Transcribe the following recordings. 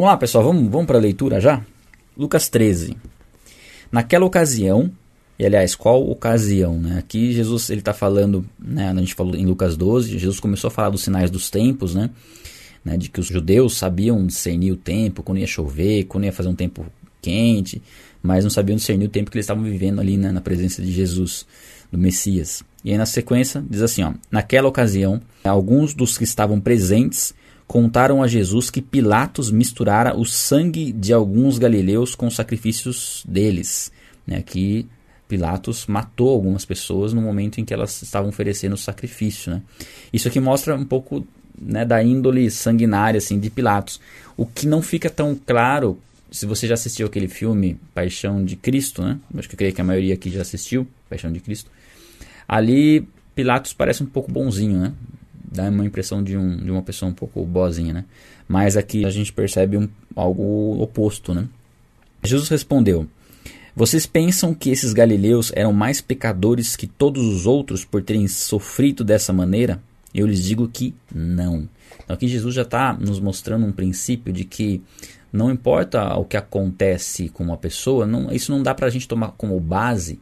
Vamos lá, pessoal, vamos, vamos para a leitura já? Lucas 13. Naquela ocasião, e aliás, qual ocasião? Né? Aqui Jesus ele está falando, né, a gente falou em Lucas 12, Jesus começou a falar dos sinais dos tempos, né, né, de que os judeus sabiam discernir o tempo, quando ia chover, quando ia fazer um tempo quente, mas não sabiam discernir o tempo que eles estavam vivendo ali né, na presença de Jesus, do Messias. E aí na sequência diz assim, ó, naquela ocasião, alguns dos que estavam presentes contaram a Jesus que Pilatos misturara o sangue de alguns galileus com os sacrifícios deles. Né, que Pilatos matou algumas pessoas no momento em que elas estavam oferecendo o sacrifício. Né? Isso aqui mostra um pouco né, da índole sanguinária assim, de Pilatos. O que não fica tão claro, se você já assistiu aquele filme Paixão de Cristo, né? acho que eu creio que a maioria aqui já assistiu, Paixão de Cristo. Ali Pilatos parece um pouco bonzinho, né? Dá uma impressão de, um, de uma pessoa um pouco boazinha, né? Mas aqui a gente percebe um, algo oposto, né? Jesus respondeu: Vocês pensam que esses galileus eram mais pecadores que todos os outros por terem sofrido dessa maneira? Eu lhes digo que não. Então aqui Jesus já está nos mostrando um princípio de que não importa o que acontece com uma pessoa, não, isso não dá para a gente tomar como base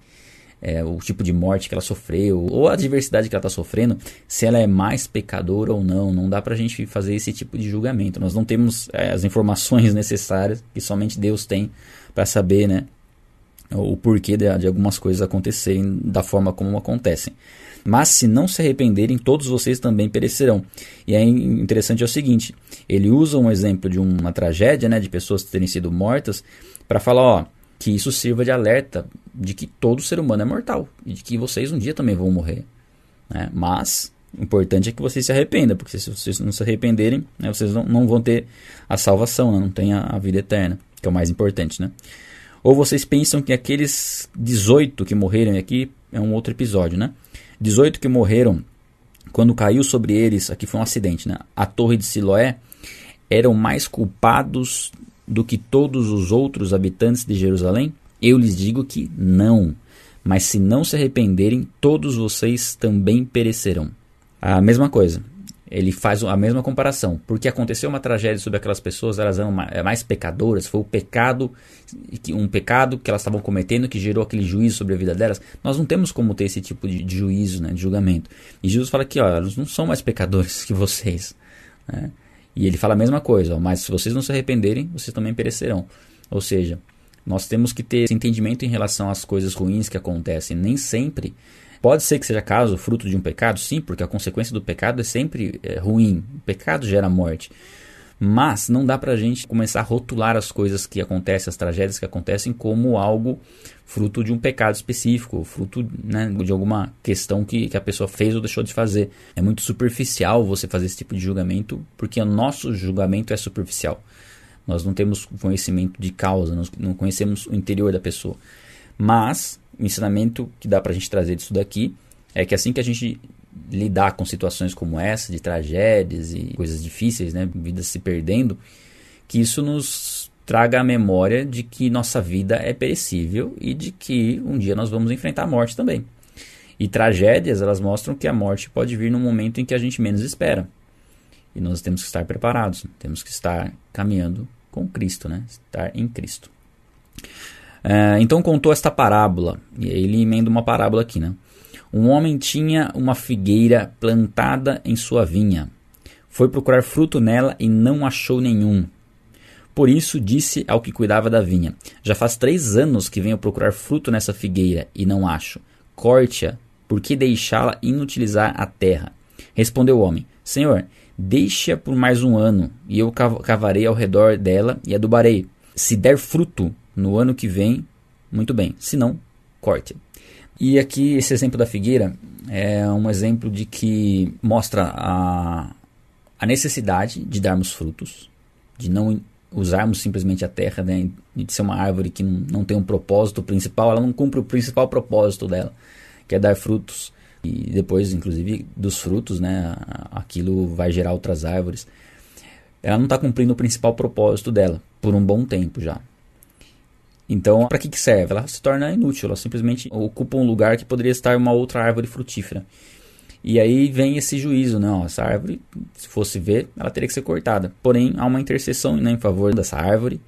é, o tipo de morte que ela sofreu, ou a diversidade que ela está sofrendo, se ela é mais pecadora ou não. Não dá para a gente fazer esse tipo de julgamento. Nós não temos é, as informações necessárias que somente Deus tem para saber né, o porquê de, de algumas coisas acontecerem da forma como acontecem. Mas se não se arrependerem, todos vocês também perecerão. E é interessante é o seguinte: ele usa um exemplo de uma tragédia, né, de pessoas terem sido mortas, para falar, ó, que isso sirva de alerta de que todo ser humano é mortal e de que vocês um dia também vão morrer. Né? Mas o importante é que vocês se arrependam, porque se vocês não se arrependerem, né, vocês não, não, vão ter a salvação, né? não tem a, a, vida eterna, que é o mais importante. Né? Ou vocês pensam que aqueles 18 que morreram aqui é um outro episódio, né? 18 que morreram quando caiu sobre eles, aqui foi um acidente, né? A torre de Siloé eram mais culpados do que todos os outros habitantes de Jerusalém? Eu lhes digo que não. Mas se não se arrependerem, todos vocês também perecerão. A mesma coisa. Ele faz a mesma comparação. Porque aconteceu uma tragédia sobre aquelas pessoas, elas eram é, mais pecadoras, foi o pecado, um pecado que elas estavam cometendo que gerou aquele juízo sobre a vida delas. Nós não temos como ter esse tipo de, juízo, né, de julgamento. E Jesus fala que ó, elas não são mais pecadores que vocês. Né? E ele fala a mesma coisa, ó, mas se vocês não se arrependerem, vocês também perecerão. Ou seja, nós temos que ter esse entendimento em relação às coisas ruins que acontecem. Nem sempre. Pode ser que seja caso, fruto de um pecado, sim, porque a consequência do pecado é sempre é, ruim. O pecado gera morte. Mas não dá pra gente começar a rotular as coisas que acontecem, as tragédias que acontecem, como algo fruto de um pecado específico, fruto né, de alguma questão que, que a pessoa fez ou deixou de fazer. É muito superficial você fazer esse tipo de julgamento, porque o nosso julgamento é superficial. Nós não temos conhecimento de causa, nós não conhecemos o interior da pessoa. Mas o ensinamento que dá pra gente trazer disso daqui é que assim que a gente lidar com situações como essa, de tragédias e coisas difíceis, né, vidas se perdendo, que isso nos traga a memória de que nossa vida é perecível e de que um dia nós vamos enfrentar a morte também. E tragédias, elas mostram que a morte pode vir num momento em que a gente menos espera. E nós temos que estar preparados, temos que estar caminhando com Cristo, né? Estar em Cristo. É, então contou esta parábola, e ele emenda uma parábola aqui, né? Um homem tinha uma figueira plantada em sua vinha. Foi procurar fruto nela e não achou nenhum. Por isso disse ao que cuidava da vinha: Já faz três anos que venho procurar fruto nessa figueira e não acho. Corte-a, por que deixá-la inutilizar a terra? Respondeu o homem: Senhor, deixe-a por mais um ano, e eu cavarei ao redor dela e adubarei. Se der fruto no ano que vem, muito bem, se não, corte-a. E aqui esse exemplo da figueira é um exemplo de que mostra a, a necessidade de darmos frutos, de não usarmos simplesmente a terra, né, de ser uma árvore que não, tem um propósito principal, ela não cumpre o principal propósito dela, que é dar frutos. E depois, inclusive, dos frutos, né, aquilo vai gerar outras árvores. Ela não está cumprindo o principal propósito dela, por um bom tempo já. Então, para que, que serve? Ela se torna inútil, ela simplesmente ocupa um lugar que poderia estar uma outra árvore frutífera. E aí vem esse juízo, não, essa árvore, se fosse ver, ela teria que ser cortada. Porém, há uma intercessão né, em favor dessa árvore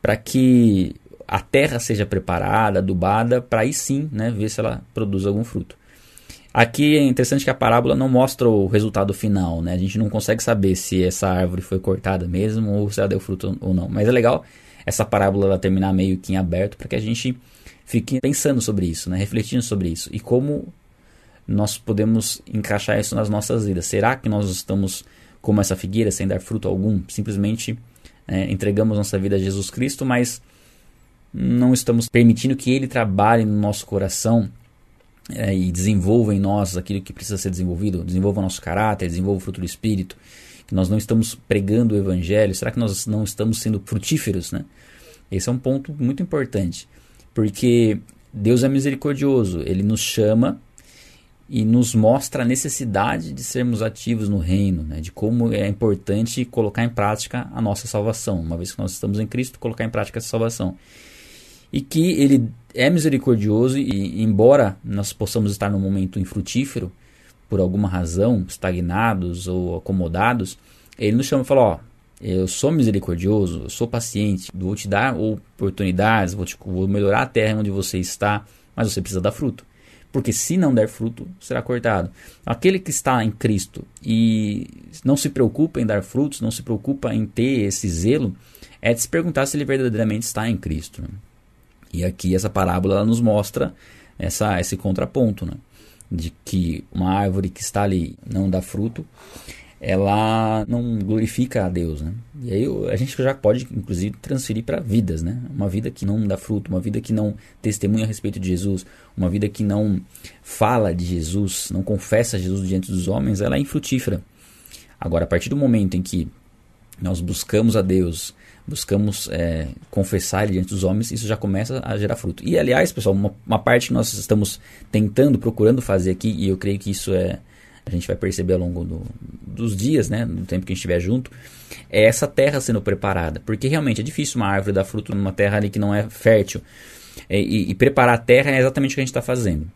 para que a terra seja preparada, adubada, para aí sim né, ver se ela produz algum fruto. Aqui é interessante que a parábola não mostra o resultado final, né? A gente não consegue saber se essa árvore foi cortada mesmo ou se ela deu fruto ou não. Mas é legal essa parábola ela terminar meio que em aberto para que a gente fique pensando sobre isso, né? refletindo sobre isso e como nós podemos encaixar isso nas nossas vidas. Será que nós estamos como essa figueira sem dar fruto algum? Simplesmente é, entregamos nossa vida a Jesus Cristo, mas não estamos permitindo que Ele trabalhe no nosso coração é, e desenvolva em nós aquilo que precisa ser desenvolvido, desenvolva o nosso caráter, desenvolva o fruto do Espírito, que nós não estamos pregando o Evangelho, será que nós não estamos sendo frutíferos, né? Esse é um ponto muito importante, porque Deus é misericordioso, Ele nos chama e nos mostra a necessidade de sermos ativos no reino, né? de como é importante colocar em prática a nossa salvação, uma vez que nós estamos em Cristo, colocar em prática essa salvação e que ele é misericordioso e embora nós possamos estar num momento infrutífero por alguma razão, estagnados ou acomodados, ele nos chama e fala, ó, eu sou misericordioso, eu sou paciente, vou te dar oportunidades, vou, te, vou melhorar a terra onde você está, mas você precisa dar fruto. Porque se não der fruto, será cortado. Aquele que está em Cristo e não se preocupa em dar frutos, não se preocupa em ter esse zelo, é de se perguntar se ele verdadeiramente está em Cristo. Né? E aqui essa parábola nos mostra essa, esse contraponto, né? De que uma árvore que está ali não dá fruto, ela não glorifica a Deus, né? E aí a gente já pode, inclusive, transferir para vidas, né? Uma vida que não dá fruto, uma vida que não testemunha a respeito de Jesus, uma vida que não fala de Jesus, não confessa Jesus diante dos homens, ela é infrutífera. Agora, a partir do momento em que nós buscamos a Deus, buscamos é, confessar ele diante dos homens, isso já começa a gerar fruto. E aliás, pessoal, uma, uma, parte que nós estamos tentando, procurando fazer aqui, e eu creio que isso é a gente vai perceber ao longo do, dos dias, né, no tempo que a gente estiver junto, é essa terra sendo preparada, porque realmente é difícil uma árvore dar fruto numa terra ali que não é fértil. É, e, e preparar a terra é exatamente o que a gente está fazendo.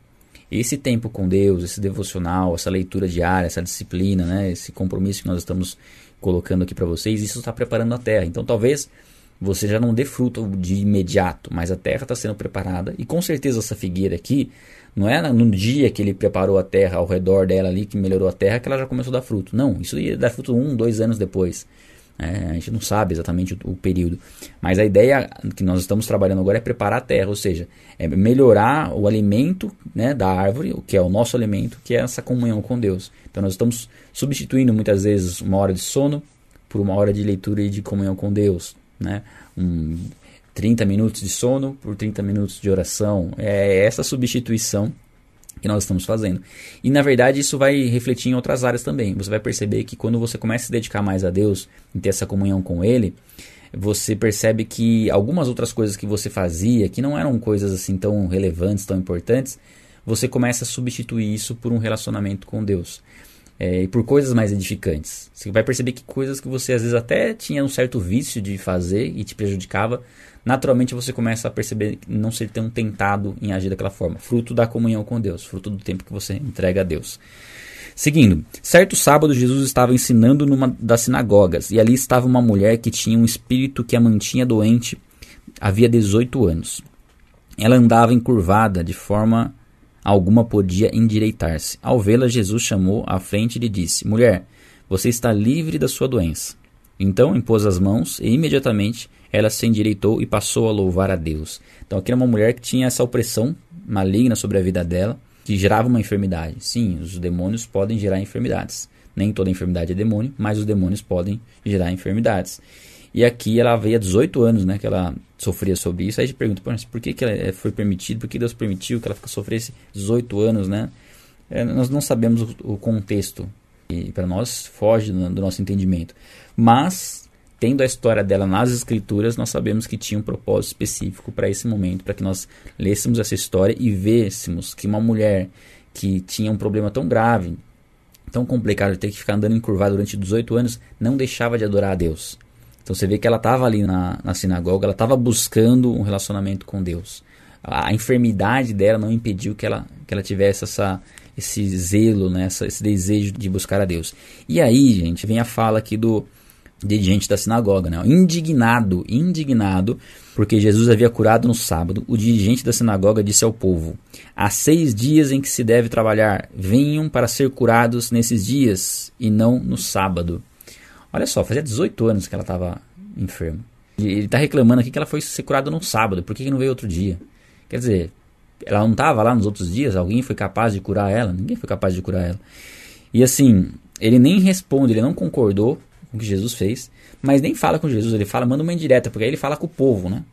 Esse tempo com Deus, esse devocional, essa leitura diária, essa disciplina, né, esse compromisso que nós estamos colocando aqui para vocês, isso está preparando a terra. Então talvez você já não dê fruto de imediato, mas a terra está sendo preparada e com certeza essa figueira aqui não é no dia que ele preparou a terra ao redor dela ali que melhorou a terra que ela já começou a dar fruto. Não, isso ia dar fruto um, dois anos depois. É, a gente não sabe exatamente o, o, período. Mas a ideia que nós estamos trabalhando agora é preparar a terra, ou seja, é melhorar o alimento né, da árvore, o que é o nosso alimento, que é essa comunhão com Deus. Então nós estamos substituindo muitas vezes uma hora de sono por uma hora de leitura e de comunhão com Deus. Né? Um, 30 minutos de sono por 30 minutos de oração. É essa substituição que nós estamos fazendo. E na verdade isso vai refletir em outras áreas também. Você vai perceber que quando você começa a se dedicar mais a Deus, em ter essa comunhão com Ele, você percebe que algumas outras coisas que você fazia, que não eram coisas assim tão relevantes, tão importantes, você começa a substituir isso por um relacionamento com Deus. É, e por coisas mais edificantes. Você vai perceber que coisas que você às vezes até tinha um certo vício de fazer e te prejudicava, naturalmente você começa a perceber não ser tão tentado em agir daquela forma. Fruto da comunhão com Deus, fruto do tempo que você entrega a Deus. Seguindo, certo sábado Jesus estava ensinando numa das sinagogas, e ali estava uma mulher que tinha um espírito que a mantinha doente havia 18 anos. Ela andava encurvada, de forma alguma podia endireitar-se. Ao vê-la, Jesus chamou à frente e lhe disse: Mulher, você está livre da sua doença. Então impôs as mãos e imediatamente ela se endireitou e passou a louvar a Deus. Então aqui era uma mulher que tinha essa opressão maligna sobre a vida dela, que gerava uma enfermidade. Sim, os demônios podem gerar enfermidades. Nem toda enfermidade é demônio, mas os demônios podem gerar enfermidades. E aqui ela veio há 18 anos, né, que ela sofria sobre isso. Aí a gente pergunta, por que, que ela eh, foi permitido, por que Deus permitiu que ela sofresse 18 anos, né? É, nós não sabemos o, o contexto e para nós foge do, do nosso entendimento. Mas tendo a história dela nas escrituras, nós sabemos que tinha um propósito específico para esse momento, para que nós lêssemos essa história e vêssemos que uma mulher que tinha um problema tão grave, tão complicado de ter que ficar andando encurvada durante 18 anos, não deixava de adorar a Deus. Então você vê que ela estava ali na, na sinagoga, ela estava buscando um relacionamento com Deus. A, a enfermidade dela não impediu que ela, que ela tivesse essa, esse zelo, né, esse desejo de buscar a Deus. E aí, gente, vem a fala aqui do de gente da sinagoga, né? indignado, indignado, porque Jesus havia curado no sábado. O dirigente da sinagoga disse ao povo: Há seis dias em que se deve trabalhar, venham para ser curados nesses dias e não no sábado. Olha só, fazia 18 anos que ela estava enferma. Ele está reclamando aqui que ela foi ser curada no sábado, por que, que não veio outro dia? Quer dizer, ela não estava lá nos outros dias? Alguém foi capaz de curar ela? Ninguém foi capaz de curar ela. E assim, ele nem responde, ele não concordou com o que Jesus fez, mas nem fala com Jesus, ele fala, manda uma indireta, porque aí ele fala com o povo, né?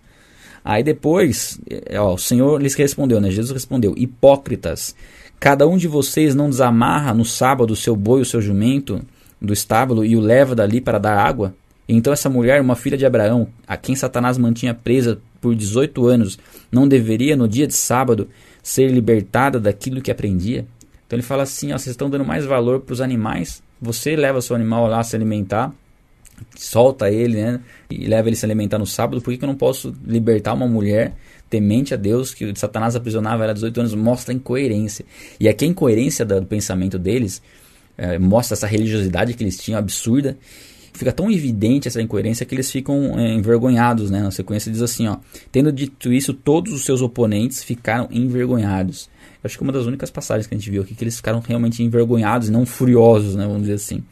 Aí depois, é, ó, o Senhor lhes respondeu, né? Jesus respondeu: Hipócritas, cada um de vocês não desamarra no sábado o seu boi, o seu jumento do estábulo e o leva dali para dar água? Então essa mulher, uma filha de Abraão, a quem Satanás mantinha presa por 18 anos, não deveria no dia de sábado ser libertada daquilo que aprendia? Então ele fala assim: ó, vocês estão dando mais valor para os animais você leva seu animal lá se alimentar, solta ele, né? E leva ele se alimentar no sábado. Por que, que eu não posso libertar uma mulher temente a Deus, que Satanás aprisionava ela há 18 anos? Mostra a incoerência. E aqui a incoerência do pensamento deles é, mostra essa religiosidade que eles tinham absurda. Fica tão evidente essa incoerência que eles ficam é, envergonhados, né? Na sequência diz assim, ó. Tendo dito isso, todos os seus oponentes ficaram envergonhados. Acho que uma das únicas passagens que a gente viu aqui que eles ficaram realmente envergonhados não furiosos, né, vamos dizer assim.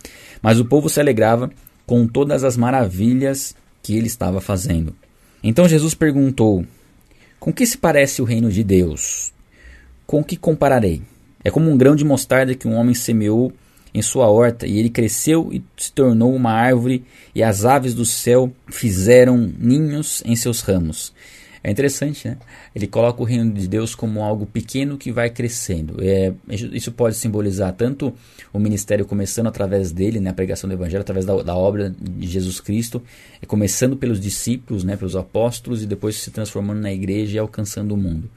Mas o povo se alegrava com todas as maravilhas que ele estava fazendo. Então Jesus perguntou: Com que se parece o reino de Deus? Com que compararei? É como um grão de mostarda que um homem semeou em sua horta, e ele cresceu e se tornou uma árvore, e as aves do céu fizeram ninhos em seus ramos. É interessante, né? Ele coloca o reino de Deus como algo pequeno que vai crescendo. É, isso pode simbolizar tanto o ministério começando através dele, né, a pregação do evangelho, através da, da obra de Jesus Cristo, é, começando pelos discípulos, né, pelos apóstolos, e depois se transformando na igreja e alcançando o mundo.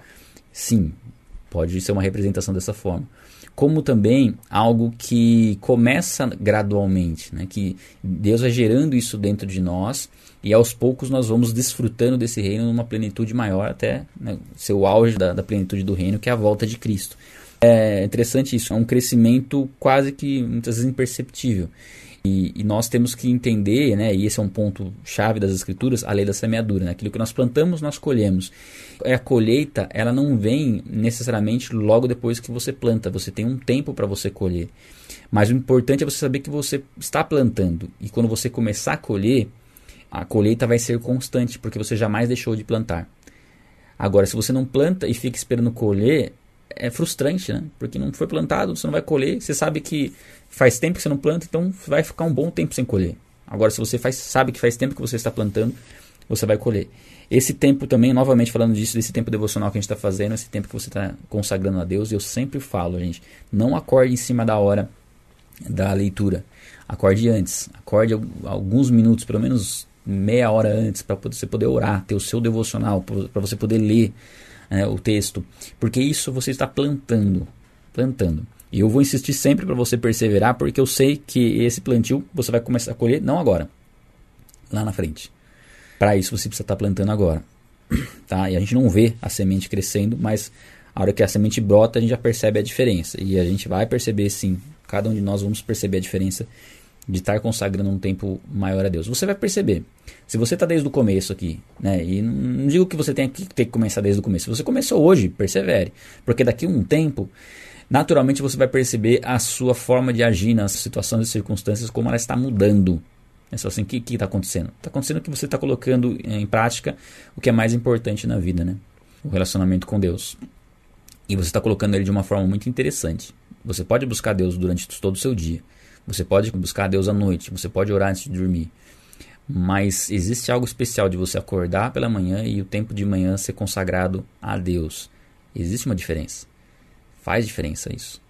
Sim, pode ser uma representação dessa forma como também algo que começa gradualmente, né? que Deus vai gerando isso dentro de nós e aos poucos nós vamos desfrutando desse reino numa plenitude maior até né, ser o auge da, da plenitude do reino, que é a volta de Cristo. É interessante isso, é um crescimento quase que muitas vezes imperceptível. E, e, nós temos que entender, né, e esse é um ponto chave das escrituras, a lei da semeadura. Né, aquilo que nós plantamos, nós colhemos. A colheita, ela não vem necessariamente logo depois que você planta. Você tem um tempo para você colher. Mas o importante é você saber que você está plantando. E quando você começar a colher, a colheita vai ser constante, porque você jamais deixou de plantar. Agora, se você não planta e fica esperando colher, é frustrante, né? Porque não foi plantado, você não vai colher. Você sabe que faz tempo que você não planta, então vai ficar um bom tempo sem colher. Agora, se você faz, sabe que faz tempo que você está plantando, você vai colher. Esse tempo também, novamente falando disso, desse tempo devocional que a gente está fazendo, esse tempo que você está consagrando a Deus, eu sempre falo, gente, não acorde em cima da hora da leitura. Acorde antes. Acorde alguns minutos, pelo menos meia hora antes, para você poder orar, ter o seu devocional, para você poder ler né, o texto. Porque isso você está plantando. Plantando. E eu vou insistir sempre para você perseverar, porque eu sei que esse plantio você vai começar a colher não agora, lá na frente. Para isso você precisa estar tá plantando agora. Tá? E a gente não vê a semente crescendo, mas a hora que a semente brota, a gente já percebe a diferença. E a gente vai perceber sim, cada um de nós vamos perceber a diferença de estar consagrando um tempo maior a Deus. Você vai perceber. Se você está desde o começo aqui, né? E não digo que você tenha que ter que começar desde o começo. Se você começou hoje, persevere. Porque daqui a um tempo, naturalmente você vai perceber a sua forma de agir nas situações e circunstâncias, como ela está mudando. É só assim, o que está acontecendo? Está acontecendo que você está colocando em prática o que é mais importante na vida, né? O relacionamento com Deus. E você está colocando ele de uma forma muito interessante. Você pode buscar Deus durante todo o seu dia. Você pode buscar Deus à noite. Você pode orar antes de dormir. Mas existe algo especial de você acordar pela manhã e o tempo de manhã ser consagrado a Deus. Existe uma diferença. Faz diferença isso.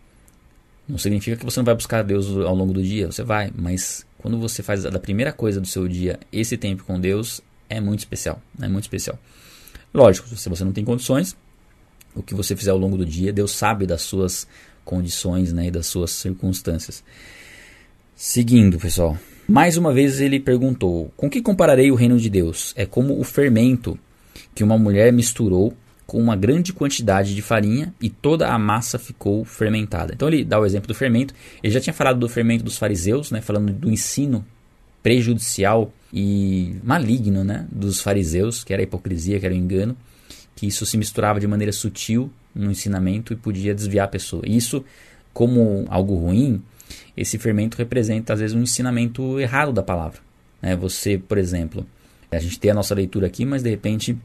Não significa que você não vai buscar Deus ao longo do dia, você vai, mas quando você faz da primeira coisa do seu dia esse tempo com Deus, é muito especial, é muito especial. Lógico, se você não tem condições, o que você fizer ao longo do dia, Deus sabe das suas condições, né, e das suas circunstâncias. Seguindo, pessoal. Mais uma vez ele perguntou: Com que compararei o reino de Deus? É como o fermento que uma mulher misturou com uma grande quantidade de farinha e toda a massa ficou fermentada. Então ele dá o exemplo do fermento. Ele já tinha falado do fermento dos fariseus, né, falando do ensino prejudicial e maligno né, dos fariseus, que era a hipocrisia, que era o engano, que isso se misturava de maneira sutil no ensinamento e podia desviar a pessoa. Isso, como algo ruim, esse fermento representa às vezes um ensinamento errado da palavra. Né? Você, por exemplo, a gente tem a nossa leitura aqui, mas de repente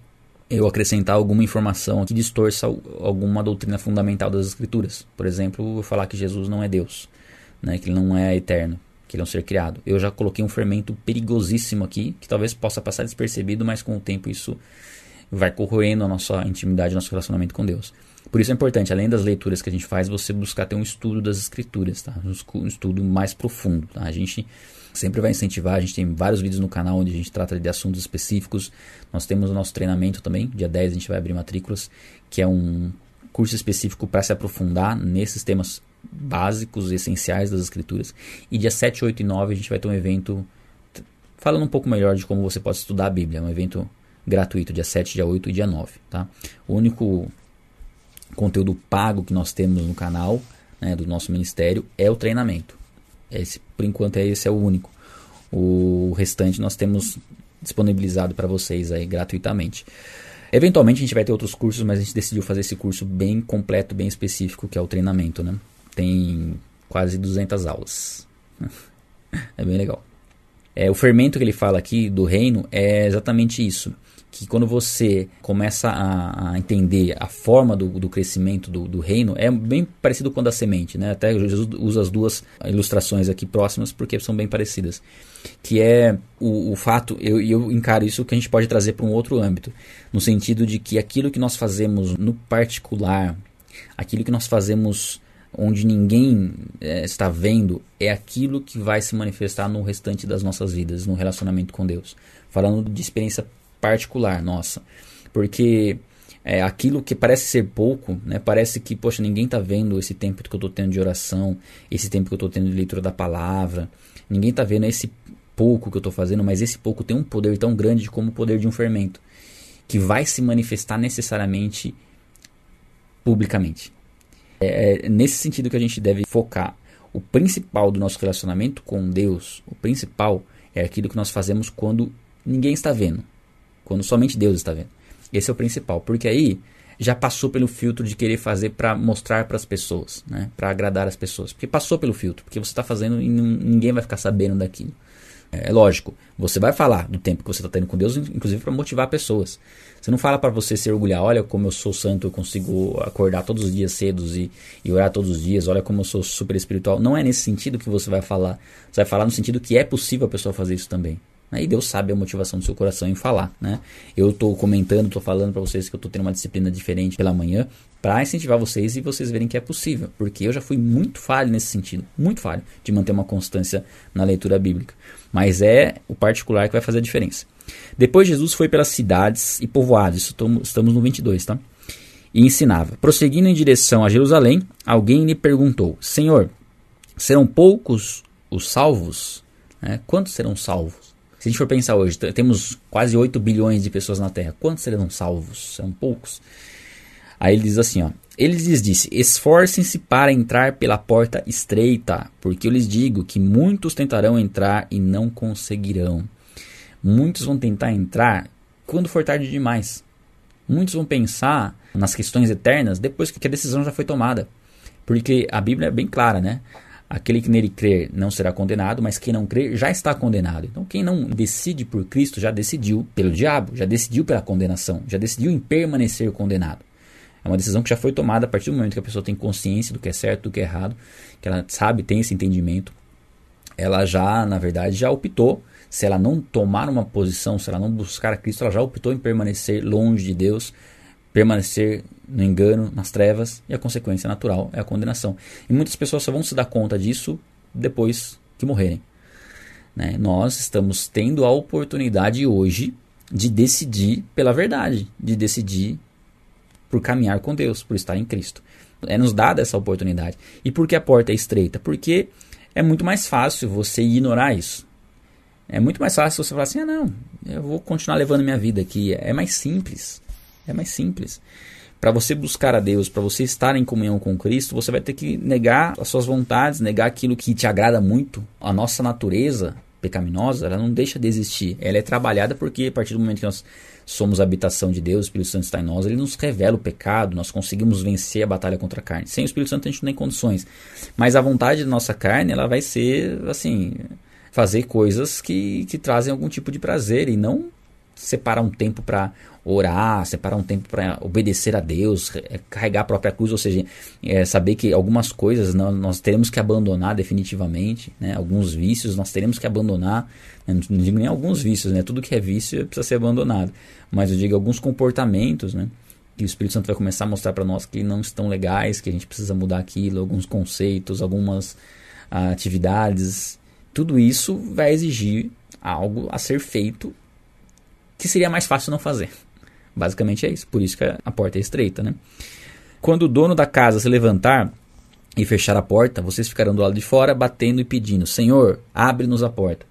eu acrescentar alguma informação que distorça alguma doutrina fundamental das escrituras. Por exemplo, eu falar que Jesus não é Deus, né? que ele não é eterno, que ele é um ser criado. Eu já coloquei um fermento perigosíssimo aqui, que talvez possa passar despercebido, mas com o tempo isso vai corroendo a nossa intimidade, nosso relacionamento com Deus. Por isso é importante, além das leituras que a gente faz, você buscar ter um estudo das escrituras, tá? um estudo mais profundo. Tá? A gente sempre vai incentivar. A gente tem vários vídeos no canal onde a gente trata de assuntos específicos. Nós temos o nosso treinamento também. Dia 10 a gente vai abrir matrículas, que é um curso específico para se aprofundar nesses temas básicos essenciais das escrituras. E dia 7, 8 e 9 a gente vai ter um evento falando um pouco melhor de como você pode estudar a Bíblia. É um evento gratuito, dia 7, dia 8 e dia 9. Tá? O único conteúdo pago que nós temos no canal né, do nosso ministério é o treinamento. Esse, por enquanto, é esse é o único. O restante nós temos disponibilizado para vocês aí gratuitamente. Eventualmente a gente vai ter outros cursos, mas a gente decidiu fazer esse curso bem completo, bem específico, que é o treinamento, né? Tem quase 200 aulas. é bem legal. É, o fermento que ele fala aqui do reino é exatamente isso que quando você começa a, a entender a forma do, do crescimento do, do, reino, é bem parecido com a da semente, né? Até Jesus usa as duas ilustrações aqui próximas porque são bem parecidas. Que é o, o fato, eu, eu encaro isso que a gente pode trazer para um outro âmbito, no sentido de que aquilo que nós fazemos no particular, aquilo que nós fazemos onde ninguém é, está vendo, é aquilo que vai se manifestar no restante das nossas vidas, no relacionamento com Deus. Falando de experiência particular nossa. Porque é, aquilo que parece ser pouco, né? Parece que, poxa, ninguém está vendo esse tempo que eu estou tendo de oração, esse tempo que eu estou tendo de leitura da palavra. Ninguém está vendo esse pouco que eu estou fazendo, mas esse pouco tem um poder tão grande como o poder de um fermento, que vai se manifestar necessariamente publicamente. É, é nesse sentido que a gente deve focar. O principal do nosso relacionamento com Deus, o principal é aquilo que nós fazemos quando ninguém está vendo quando somente Deus está vendo. Esse é o principal, porque aí já passou pelo filtro de querer fazer para mostrar para as pessoas, né? para agradar as pessoas. Porque passou pelo filtro, porque você está fazendo e ninguém vai ficar sabendo daquilo. É, é lógico, você vai falar do tempo que você está tendo com Deus, inclusive para motivar pessoas. Você não fala para você se orgulhar, olha como eu sou santo, eu consigo acordar todos os dias cedos e, e orar todos os dias, olha como eu sou super espiritual. Não é nesse sentido que você vai falar. Você vai falar no sentido que é possível a pessoa fazer isso também. Né? E Deus sabe a motivação do seu coração em falar. Né? Eu estou comentando, estou falando para vocês que eu estou tendo uma disciplina diferente pela manhã para incentivar vocês e vocês verem que é possível. Porque eu já fui muito falho nesse sentido, muito falho de manter uma constância na leitura bíblica. Mas é o particular que vai fazer a diferença. Depois Jesus foi pelas cidades e povoados, estamos no 22, tá? E ensinava. Prosseguindo em direção a Jerusalém, alguém lhe perguntou: Senhor, serão poucos os salvos? É, quantos serão salvos? Se a gente for pensar hoje, temos quase 8 bilhões de pessoas na Terra. Quantos serão salvos? São poucos. Aí ele diz assim, ó. Ele lhes disse: Esforcem-se para entrar pela porta estreita, porque eu lhes digo que muitos tentarão entrar e não conseguirão. Muitos vão tentar entrar quando for tarde demais. Muitos vão pensar nas questões eternas depois que a decisão já foi tomada. Porque a Bíblia é bem clara, né? Aquele que nele crer não será condenado, mas quem não crer já está condenado. Então, quem não decide por Cristo já decidiu pelo diabo, já decidiu pela condenação, já decidiu em permanecer condenado. É uma decisão que já foi tomada a partir do momento que a pessoa tem consciência do que é certo, do que é errado, que ela sabe, tem esse entendimento. Ela já, na verdade, já optou. Se ela não tomar uma posição, se ela não buscar Cristo, ela já optou em permanecer longe de Deus, permanecer no engano, nas trevas, e a consequência natural é a condenação. E muitas pessoas só vão se dar conta disso depois que morrerem. Né? Nós estamos tendo a oportunidade hoje de decidir pela verdade, de decidir por caminhar com Deus, por estar em Cristo. É nos dada essa oportunidade. E por que a porta é estreita? Porque é muito mais fácil você ignorar isso. É muito mais fácil você falar assim: ah, não, eu vou continuar levando minha vida aqui. É mais simples. É mais simples. Para você buscar a Deus, para você estar em comunhão com Cristo, você vai ter que negar as suas vontades, negar aquilo que te agrada muito. A nossa natureza pecaminosa, ela não deixa de existir. Ela é trabalhada porque a partir do momento que nós somos a habitação de Deus, o Espírito Santo está em nós, ele nos revela o pecado, nós conseguimos vencer a batalha contra a carne. Sem o Espírito Santo a gente não tem condições. Mas a vontade da nossa carne, ela vai ser, assim, fazer coisas que, que trazem algum tipo de prazer e não separar um tempo para orar, separar um tempo para obedecer a Deus, é, carregar a própria cruz, ou seja, é, saber que algumas coisas nós, teremos que abandonar definitivamente, né? alguns vícios nós teremos que abandonar, né? não digo nem alguns vícios, né? tudo que é vício precisa ser abandonado, mas eu digo alguns comportamentos, né? que o Espírito Santo vai começar a mostrar para nós que não estão legais, que a gente precisa mudar aquilo, alguns conceitos, algumas atividades, tudo isso vai exigir algo a ser feito que seria mais fácil não fazer. Basicamente é isso. Por isso que a porta é estreita, né? Quando o dono da casa se levantar e fechar a porta, vocês ficarão do lado de fora batendo e pedindo: Senhor, abre-nos a porta.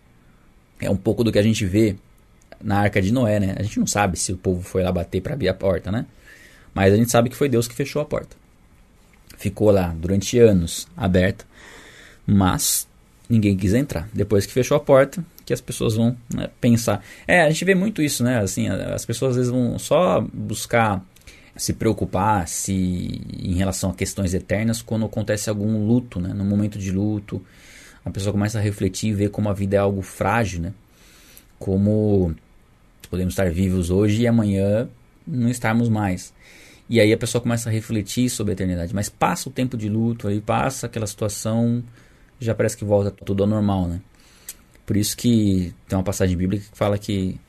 É um pouco do que a gente vê na arca de Noé, né? A gente não sabe se o povo foi lá bater para abrir a porta, né? Mas a gente sabe que foi Deus que fechou a porta. Ficou lá durante anos aberta, mas ninguém quis entrar. Depois que fechou a porta, que as pessoas vão né, pensar. É, a gente vê muito isso, né? Assim, as pessoas às vezes vão só buscar se preocupar se em relação a questões eternas quando acontece algum luto, né? No momento de luto, a pessoa começa a refletir e ver como a vida é algo frágil, né? Como podemos estar vivos hoje e amanhã não estarmos mais. E aí a pessoa começa a refletir sobre a eternidade, mas passa o tempo de luto, aí passa aquela situação, já parece que volta tudo ao normal, né? Por isso que tem uma passagem bíblica que fala que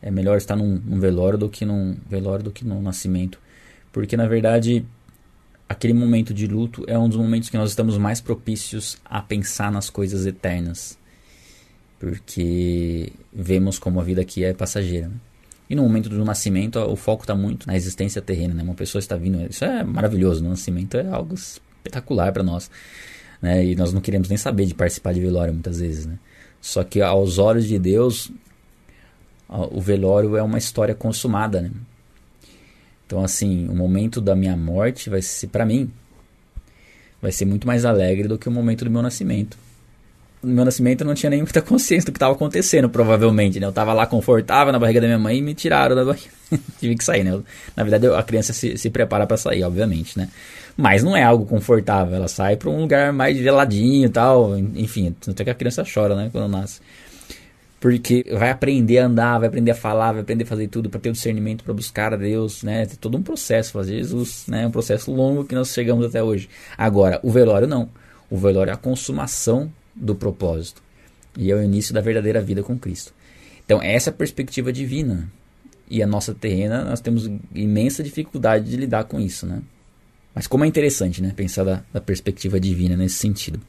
é melhor estar num, num velório do que num velório do que num nascimento. Porque na verdade, aquele momento de luto é um dos momentos que nós estamos mais propícios a pensar nas coisas eternas. Porque vemos como a vida aqui é passageira. Né? E no momento do nascimento, o foco está muito na existência terrena. Né? Uma pessoa está vindo. Isso é maravilhoso. O nascimento é algo espetacular para nós. Né? E nós não queremos nem saber de participar de velório muitas vezes. Né? Só que aos olhos de Deus, o velório é uma história consumada, né? Então, assim, o momento da minha morte vai ser, para mim, vai ser muito mais alegre do que o momento do meu nascimento. No meu nascimento eu não tinha nem muita consciência do que estava acontecendo, provavelmente, né? Eu estava lá confortável na barriga da minha mãe e me tiraram da barriga. Tive que sair, né? Eu, na verdade, a criança se, se prepara para sair, obviamente, né? Mas não é algo confortável, ela sai para um lugar mais geladinho e tal. Enfim, até que a criança chora, né, quando nasce. Porque vai aprender a andar, vai aprender a falar, vai aprender a fazer tudo para ter o discernimento para buscar a Deus, né? Tem todo um processo, fazer Jesus, né? Um processo longo que nós chegamos até hoje. Agora, o velório não. O velório é a consumação do propósito. E é o início da verdadeira vida com Cristo. Então, essa é a perspectiva divina. E a nossa terrena, nós temos imensa dificuldade de lidar com isso, né? Mas como é interessante, né? Pensar da, da perspectiva divina nesse sentido.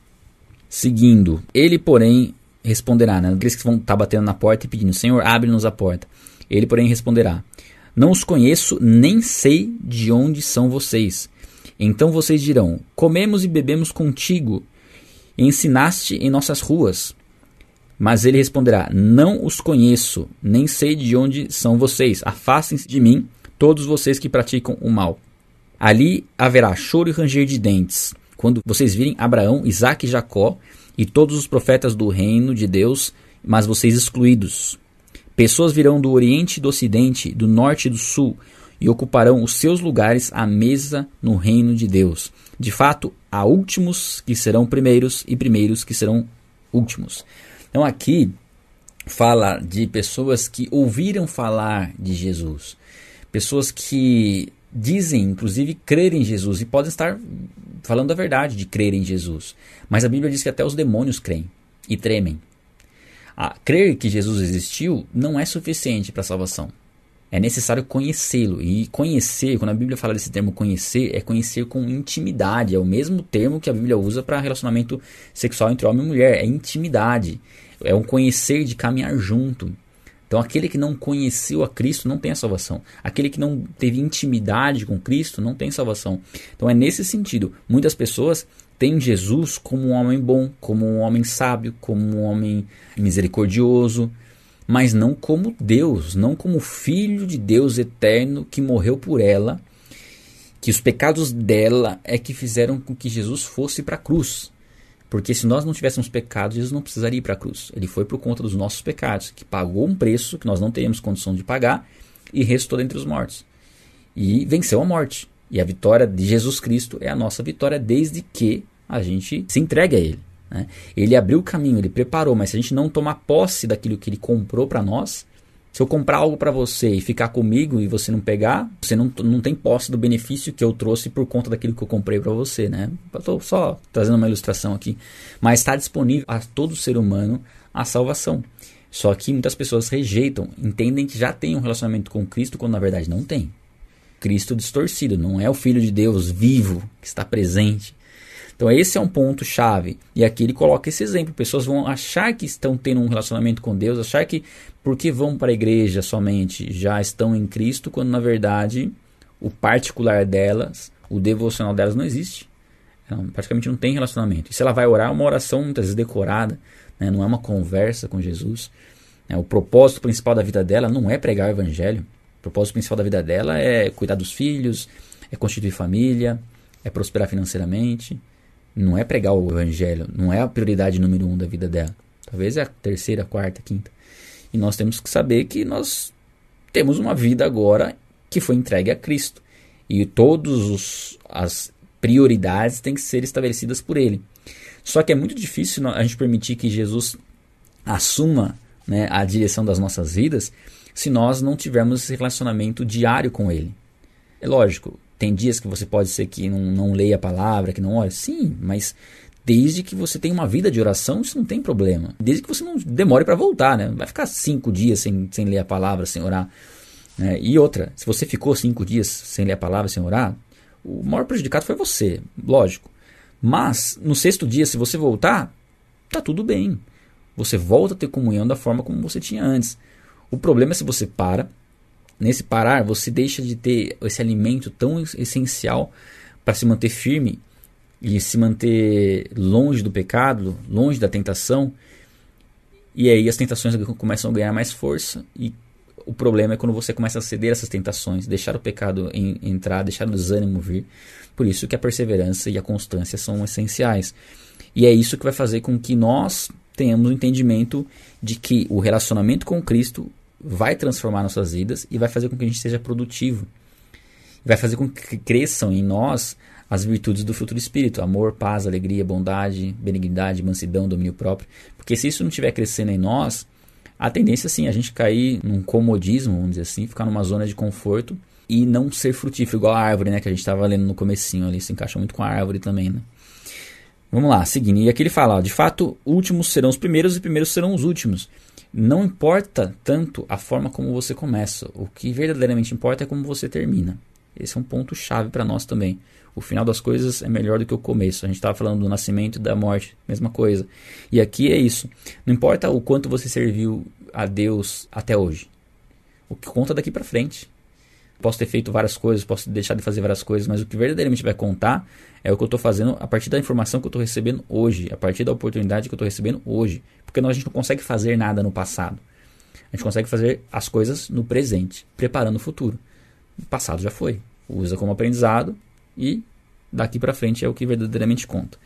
Seguindo, ele, porém, responderá, né? Aqueles que vão estar tá batendo na porta e pedindo, Senhor, abre-nos a porta. Ele, porém, responderá: Não os conheço, nem sei de onde são vocês. Então vocês dirão: Comemos e bebemos contigo, ensinaste em nossas ruas. Mas ele responderá: Não os conheço, nem sei de onde são vocês. Afastem-se de mim, todos vocês que praticam o mal. Ali haverá choro e ranger de dentes, quando vocês virem Abraão, Isaac e Jacó e todos os profetas do reino de Deus, mas vocês excluídos. Pessoas virão do Oriente e do Ocidente, do Norte e do Sul, e ocuparão os seus lugares à mesa no reino de Deus. De fato, há últimos que serão primeiros e primeiros que serão últimos. Então aqui fala de pessoas que ouviram falar de Jesus, pessoas que dizem, inclusive, crer em Jesus e podem estar falando a verdade de crer em Jesus. Mas a Bíblia diz que até os demônios creem e tremem. Ah, crer que Jesus existiu não é suficiente para a salvação. É necessário conhecê-lo. E conhecer, quando a Bíblia fala desse termo conhecer, é conhecer com intimidade. É o mesmo termo que a Bíblia usa para relacionamento sexual entre homem e mulher. É intimidade. É um conhecer de caminhar junto. Então, aquele que não conheceu a Cristo não tem a salvação. Aquele que não teve intimidade com Cristo não tem salvação. Então, é nesse sentido. Muitas pessoas têm Jesus como um homem bom, como um homem sábio, como um homem misericordioso, mas não como Deus, não como filho de Deus eterno que morreu por ela, que os pecados dela é que fizeram com que Jesus fosse para a cruz. Porque se nós não tivéssemos pecados, Jesus não precisaria ir para a cruz. Ele foi por conta dos nossos pecados, que pagou um preço que nós não teríamos condição de pagar e restou entre os mortos. E venceu a morte. E a vitória de Jesus Cristo é a nossa vitória desde que a gente se entregue a Ele. Né? Ele abriu o caminho, ele preparou, mas se a gente não tomar posse daquilo que ele comprou para nós, se eu comprar algo para você e ficar comigo e você não pegar, você não, não tem posse do benefício que eu trouxe por conta daquilo que eu comprei para você, né? Estou só trazendo uma ilustração aqui. Mas está disponível a todo ser humano a salvação. Só que muitas pessoas rejeitam, entendem que já tem um relacionamento com Cristo quando na verdade não tem. Cristo distorcido, não é o Filho de Deus vivo que está presente. Então esse é um ponto chave. E aqui ele coloca esse exemplo. Pessoas vão achar que estão tendo um relacionamento com Deus, achar que porque vão para a igreja somente já estão em Cristo, quando na verdade o particular delas, o devocional delas não existe. Praticamente não tem relacionamento. E se ela vai orar, é uma oração muitas vezes decorada, né? não é uma conversa com Jesus. Né? O propósito principal da vida dela não é pregar o evangelho. O propósito principal da vida dela é cuidar dos filhos, é constituir família, é prosperar financeiramente, não é pregar o evangelho, não é a prioridade número um da vida dela. Talvez é a terceira, quarta, quinta. E nós temos que saber que nós temos uma vida agora que foi entregue a Cristo. E todas as prioridades têm que ser estabelecidas por Ele. Só que é muito difícil a gente permitir que Jesus assuma né, a direção das nossas vidas se nós não tivermos esse relacionamento diário com Ele. É lógico, tem dias que você pode ser que não, não leia a palavra, que não olhe. Sim, mas desde que você tenha uma vida de oração, isso não tem problema. Desde que você não demore para voltar, né? Vai ficar cinco dias sem, sem ler a palavra, sem orar. Né? E outra, se você ficou cinco dias sem ler a palavra, sem orar, o maior prejudicado foi você, lógico. Mas no sexto dia, se você voltar, tá tudo bem. Você volta a ter comunhão da forma como você tinha antes. O problema é se você para Nesse parar, você deixa de ter esse alimento tão essencial para se manter firme e se manter longe do pecado, longe da tentação. E aí as tentações começam a ganhar mais força e o problema é quando você começa a ceder a essas tentações, deixar o pecado em, entrar, deixar o desânimo vir. Por isso que a perseverança e a constância são essenciais. E é isso que vai fazer com que nós tenhamos o entendimento de que o relacionamento com Cristo vai transformar nossas vidas e vai fazer com que a gente seja produtivo. Vai fazer com que cresçam em nós as virtudes do fruto do Espírito: amor, paz, alegria, bondade, benignidade, mansidão, domínio próprio. Porque se isso não estiver crescendo em nós, a tendência sim é a gente cair num comodismo, vamos dizer assim, ficar numa zona de conforto e não ser frutífero, igual a árvore, né? Que a gente estava lendo no comecinho ali, se encaixa muito com a árvore também, né? Vamos lá, seguindo. E aqui ele fala, ó, de fato, últimos serão os primeiros e primeiros serão os últimos. Não importa tanto a forma como você começa, o que verdadeiramente importa é como você termina. Esse é um ponto chave para nós também. O final das coisas é melhor do que o começo. A gente estava falando do nascimento e da morte, mesma coisa. E aqui é isso. Não importa o quanto você serviu a Deus até hoje. O que conta daqui para frente. Posso ter feito várias coisas, posso deixar de fazer várias coisas, mas o que verdadeiramente vai contar é o que eu estou fazendo a partir da informação que eu estou recebendo hoje, a partir da oportunidade que eu estou recebendo hoje. Porque nós, a gente não consegue fazer nada no passado. A gente consegue fazer as coisas no presente, preparando o futuro. O passado já foi. Usa como aprendizado e daqui para frente é o que verdadeiramente conta.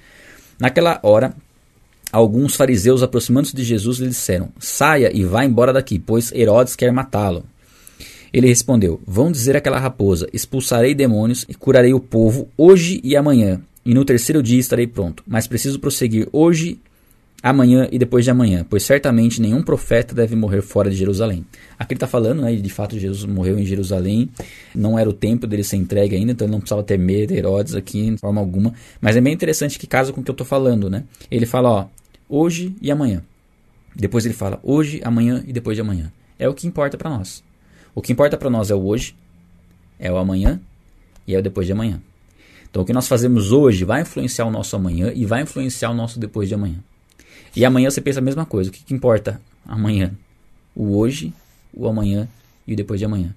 Naquela hora, alguns fariseus aproximando-se de Jesus lhe disseram: Saia e vá embora daqui, pois Herodes quer matá-lo. Ele respondeu: Vão dizer àquela raposa: Expulsarei demônios e curarei o povo hoje e amanhã, e no terceiro dia estarei pronto. Mas preciso prosseguir hoje amanhã e depois de amanhã, pois certamente nenhum profeta deve morrer fora de Jerusalém. Aqui ele está falando, né, de fato Jesus morreu em Jerusalém, não era o tempo dele ser entregue ainda, então ele não precisava de Herodes aqui de forma alguma, mas é bem interessante que casa com o que eu estou falando, né? Ele fala, ó, hoje e amanhã. Depois ele fala hoje, amanhã e depois de amanhã. É o que importa para nós. O que importa para nós é o hoje, é o amanhã e é o depois de amanhã. Então o que nós fazemos hoje vai influenciar o nosso amanhã e vai influenciar o nosso depois de amanhã. E amanhã você pensa a mesma coisa. O que, que importa amanhã? O hoje, o amanhã e o depois de amanhã.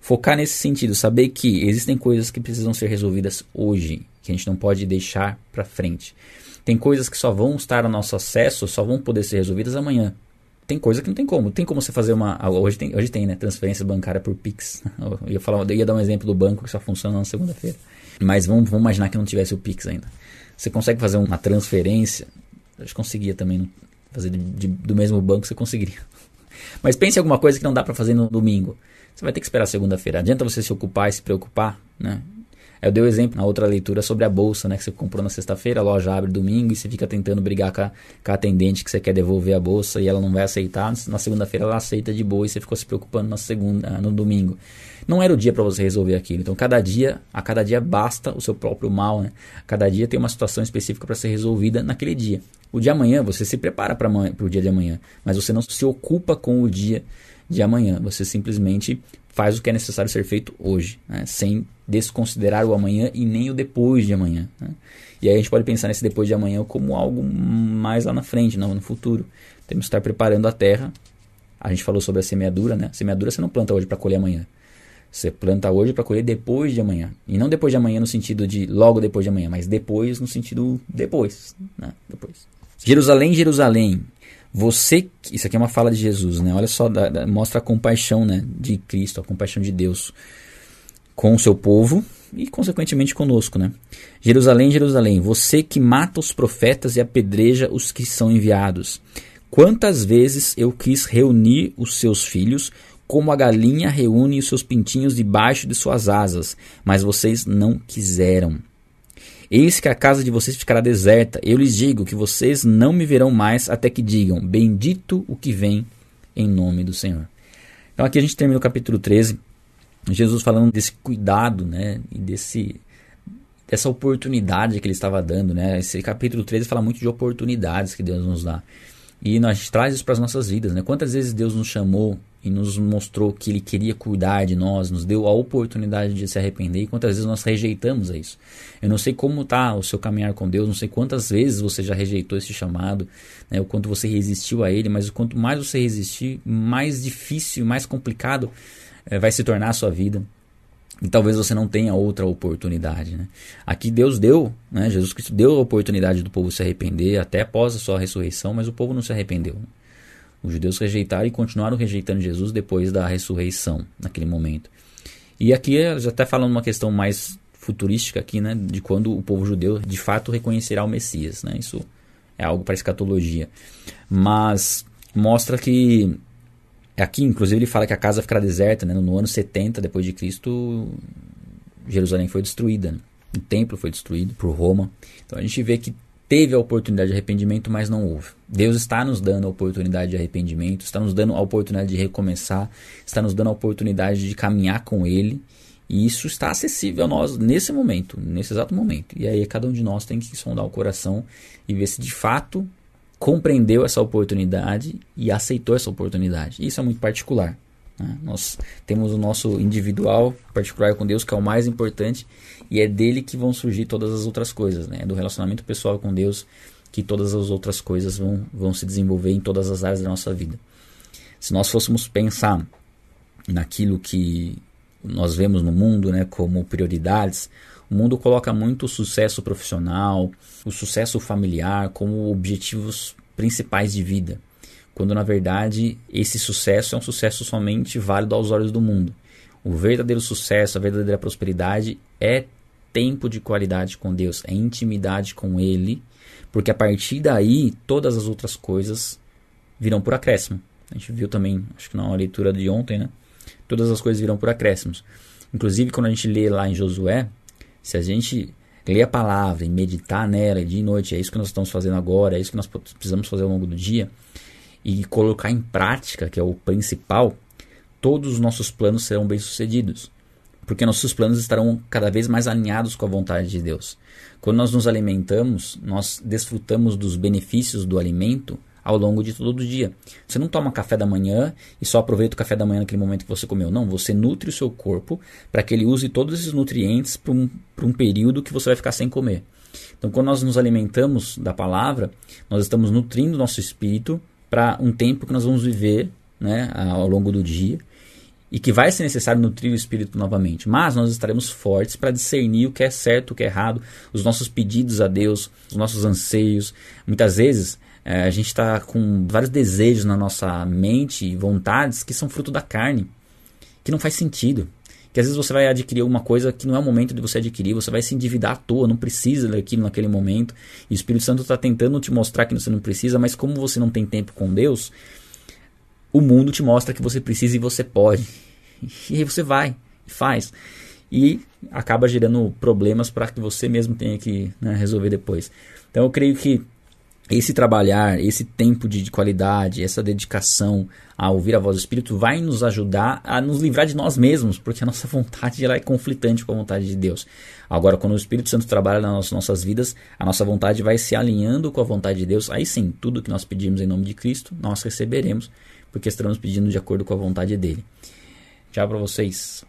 Focar nesse sentido, saber que existem coisas que precisam ser resolvidas hoje, que a gente não pode deixar para frente. Tem coisas que só vão estar ao nosso acesso, só vão poder ser resolvidas amanhã. Tem coisa que não tem como. Tem como você fazer uma. Hoje tem, hoje tem né? Transferência bancária por Pix. Eu ia, falar, eu ia dar um exemplo do banco que só funciona na segunda-feira. Mas vamos, vamos imaginar que não tivesse o Pix ainda. Você consegue fazer uma transferência. Eu conseguia também fazer de, de, do mesmo banco, você conseguiria. Mas pense em alguma coisa que não dá para fazer no domingo. Você vai ter que esperar segunda-feira. Adianta você se ocupar e se preocupar, né? Eu dei o um exemplo na outra leitura sobre a bolsa, né? Que você comprou na sexta-feira, a loja abre domingo e você fica tentando brigar com a, com a atendente que você quer devolver a bolsa e ela não vai aceitar. Na segunda-feira ela aceita de boa e você ficou se preocupando na segunda, no domingo. Não era o dia para você resolver aquilo. Então, cada dia, a cada dia basta o seu próprio mal, né? Cada dia tem uma situação específica para ser resolvida naquele dia. O de amanhã, você se prepara para o dia de amanhã, mas você não se ocupa com o dia de amanhã. Você simplesmente faz o que é necessário ser feito hoje, né? sem desconsiderar o amanhã e nem o depois de amanhã. Né? E aí a gente pode pensar nesse depois de amanhã como algo mais lá na frente, não no futuro. Temos que estar preparando a terra. A gente falou sobre a semeadura, né? A semeadura você não planta hoje para colher amanhã. Você planta hoje para colher depois de amanhã. E não depois de amanhã no sentido de logo depois de amanhã, mas depois no sentido depois. Né? depois. Jerusalém, Jerusalém, você, isso aqui é uma fala de Jesus, né? Olha só, da, da, mostra a compaixão, né, de Cristo, a compaixão de Deus com o seu povo e consequentemente conosco, né? Jerusalém, Jerusalém, você que mata os profetas e apedreja os que são enviados. Quantas vezes eu quis reunir os seus filhos, como a galinha reúne os seus pintinhos debaixo de suas asas, mas vocês não quiseram. Eis que a casa de vocês ficará deserta. Eu lhes digo que vocês não me verão mais até que digam: Bendito o que vem em nome do Senhor. Então aqui a gente termina o capítulo 13. Jesus falando desse cuidado, né, e desse dessa oportunidade que ele estava dando, né? Esse capítulo 13 fala muito de oportunidades que Deus nos dá. E nós traz isso para as nossas vidas, né? Quantas vezes Deus nos chamou e nos mostrou que Ele queria cuidar de nós, nos deu a oportunidade de se arrepender e quantas vezes nós rejeitamos isso. Eu não sei como está o seu caminhar com Deus, não sei quantas vezes você já rejeitou esse chamado, né, o quanto você resistiu a Ele, mas quanto mais você resistir, mais difícil, mais complicado vai se tornar a sua vida. E talvez você não tenha outra oportunidade. Né? Aqui Deus deu, né, Jesus Cristo deu a oportunidade do povo se arrepender até após a sua ressurreição, mas o povo não se arrependeu. Os judeus rejeitaram e continuaram rejeitando Jesus depois da ressurreição, naquele momento. E aqui, já até falando uma questão mais futurística aqui, né, de quando o povo judeu de fato reconhecerá o Messias, né? Isso é algo para escatologia. Mas mostra que aqui, inclusive, ele fala que a casa ficará deserta, né? No ano 70 depois de Cristo, Jerusalém foi destruída, né? o templo foi destruído por Roma. Então a gente vê que teve a oportunidade de arrependimento, mas não houve. Deus está nos dando a oportunidade de arrependimento, está nos dando a oportunidade de recomeçar, está nos dando a oportunidade de caminhar com Ele. E isso está acessível a nós nesse momento, nesse exato momento. E aí cada um de nós tem que sondar o coração e ver se de fato compreendeu essa oportunidade e aceitou essa oportunidade. Isso é muito particular. Né? Nós temos o nosso individual particular com Deus, que é o mais importante, e é dele que vão surgir todas as outras coisas, né? É do relacionamento pessoal com Deus que todas as outras coisas vão, vão se desenvolver em todas as áreas da nossa vida. Se nós fôssemos pensar naquilo que nós vemos no mundo né, como prioridades, o mundo coloca muito o sucesso profissional, o sucesso familiar como objetivos principais de vida, quando na verdade esse sucesso é um sucesso somente válido aos olhos do mundo. O verdadeiro sucesso, a verdadeira prosperidade é tempo de qualidade com Deus, é intimidade com Ele, porque a partir daí todas as outras coisas virão por acréscimo. A gente viu também, acho que na leitura de ontem, né? Todas as coisas virão por acréscimos. Inclusive, quando a gente lê lá em Josué, se a gente ler a palavra e meditar nela de noite, é isso que nós estamos fazendo agora, é isso que nós precisamos fazer ao longo do dia, e colocar em prática, que é o principal, todos os nossos planos serão bem-sucedidos. Porque nossos planos estarão cada vez mais alinhados com a vontade de Deus. Quando nós nos alimentamos, nós desfrutamos dos benefícios do alimento ao longo de todo o dia. Você não toma café da manhã e só aproveita o café da manhã naquele momento que você comeu. Não, você nutre o seu corpo para que ele use todos esses nutrientes para um, um período que você vai ficar sem comer. Então, quando nós nos alimentamos da palavra, nós estamos nutrindo nosso espírito para um tempo que nós vamos viver né, ao longo do dia e que vai ser necessário nutrir o espírito novamente. Mas nós estaremos fortes para discernir o que é certo, o que é errado, os nossos pedidos a Deus, os nossos anseios. Muitas vezes É, a gente está com vários desejos na nossa mente e vontades que são fruto da carne, que não faz sentido. Que às vezes você vai adquirir alguma coisa que não é o momento de você adquirir, você vai se endividar à toa, não precisa daquilo naquele momento. E o Espírito Santo está tentando te mostrar que você não precisa, mas como você não tem tempo com Deus, o mundo te mostra que você precisa e você pode. E aí você vai e faz. E acaba gerando problemas para que você mesmo tenha que né, resolver depois. Então eu creio que esse trabalhar, esse tempo de, de, qualidade, essa dedicação a ouvir a voz do Espírito vai nos ajudar a nos livrar de nós mesmos, porque a nossa vontade ela é conflitante com a vontade de Deus. Agora, quando o Espírito Santo trabalha nas nossas vidas, a nossa vontade vai se alinhando com a vontade de Deus. Aí sim, tudo que nós pedimos em nome de Cristo, nós receberemos, porque estamos pedindo de acordo com a vontade dele. Tchau para vocês.